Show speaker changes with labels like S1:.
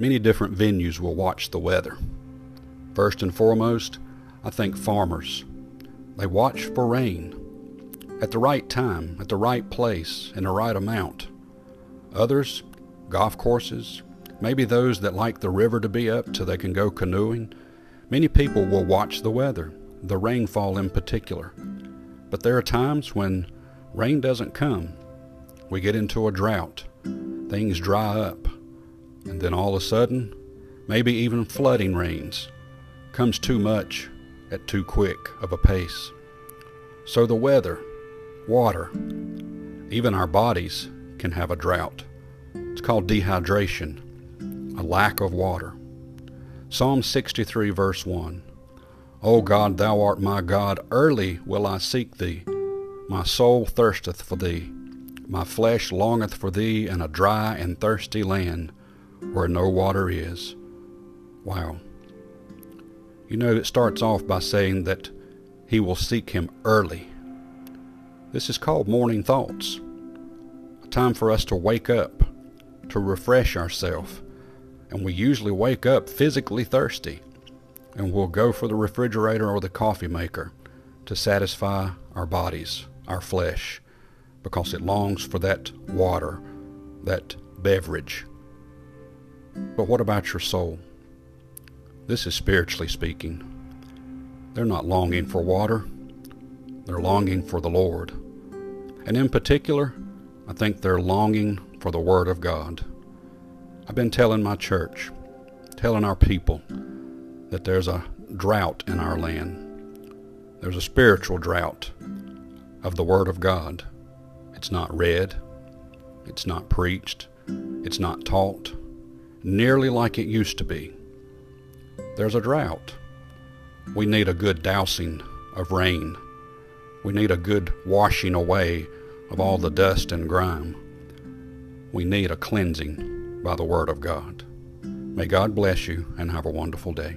S1: many different venues will watch the weather. First and foremost, I think farmers. They watch for rain at the right time, at the right place, in the right amount. Others, golf courses, maybe those that like the river to be up so they can go canoeing. Many people will watch the weather, the rainfall in particular. But there are times when rain doesn't come. We get into a drought. Things dry up. And then all of a sudden, maybe even flooding rains. Comes too much at too quick of a pace. So the weather, water, even our bodies can have a drought. It's called dehydration, a lack of water. Psalm 63, verse 1. O God, thou art my God, early will I seek thee. My soul thirsteth for thee. My flesh longeth for thee in a dry and thirsty land where no water is. Wow. You know, it starts off by saying that he will seek him early. This is called morning thoughts. A time for us to wake up, to refresh ourselves. And we usually wake up physically thirsty and we'll go for the refrigerator or the coffee maker to satisfy our bodies, our flesh, because it longs for that water, that beverage. But what about your soul? This is spiritually speaking. They're not longing for water, they're longing for the Lord. And in particular, I think they're longing for the Word of God. I've been telling my church, telling our people, that there's a drought in our land. There's a spiritual drought of the Word of God. It's not read, it's not preached, it's not taught, nearly like it used to be. There's a drought. We need a good dousing of rain. We need a good washing away of all the dust and grime. We need a cleansing by the Word of God. May God bless you and have a wonderful day.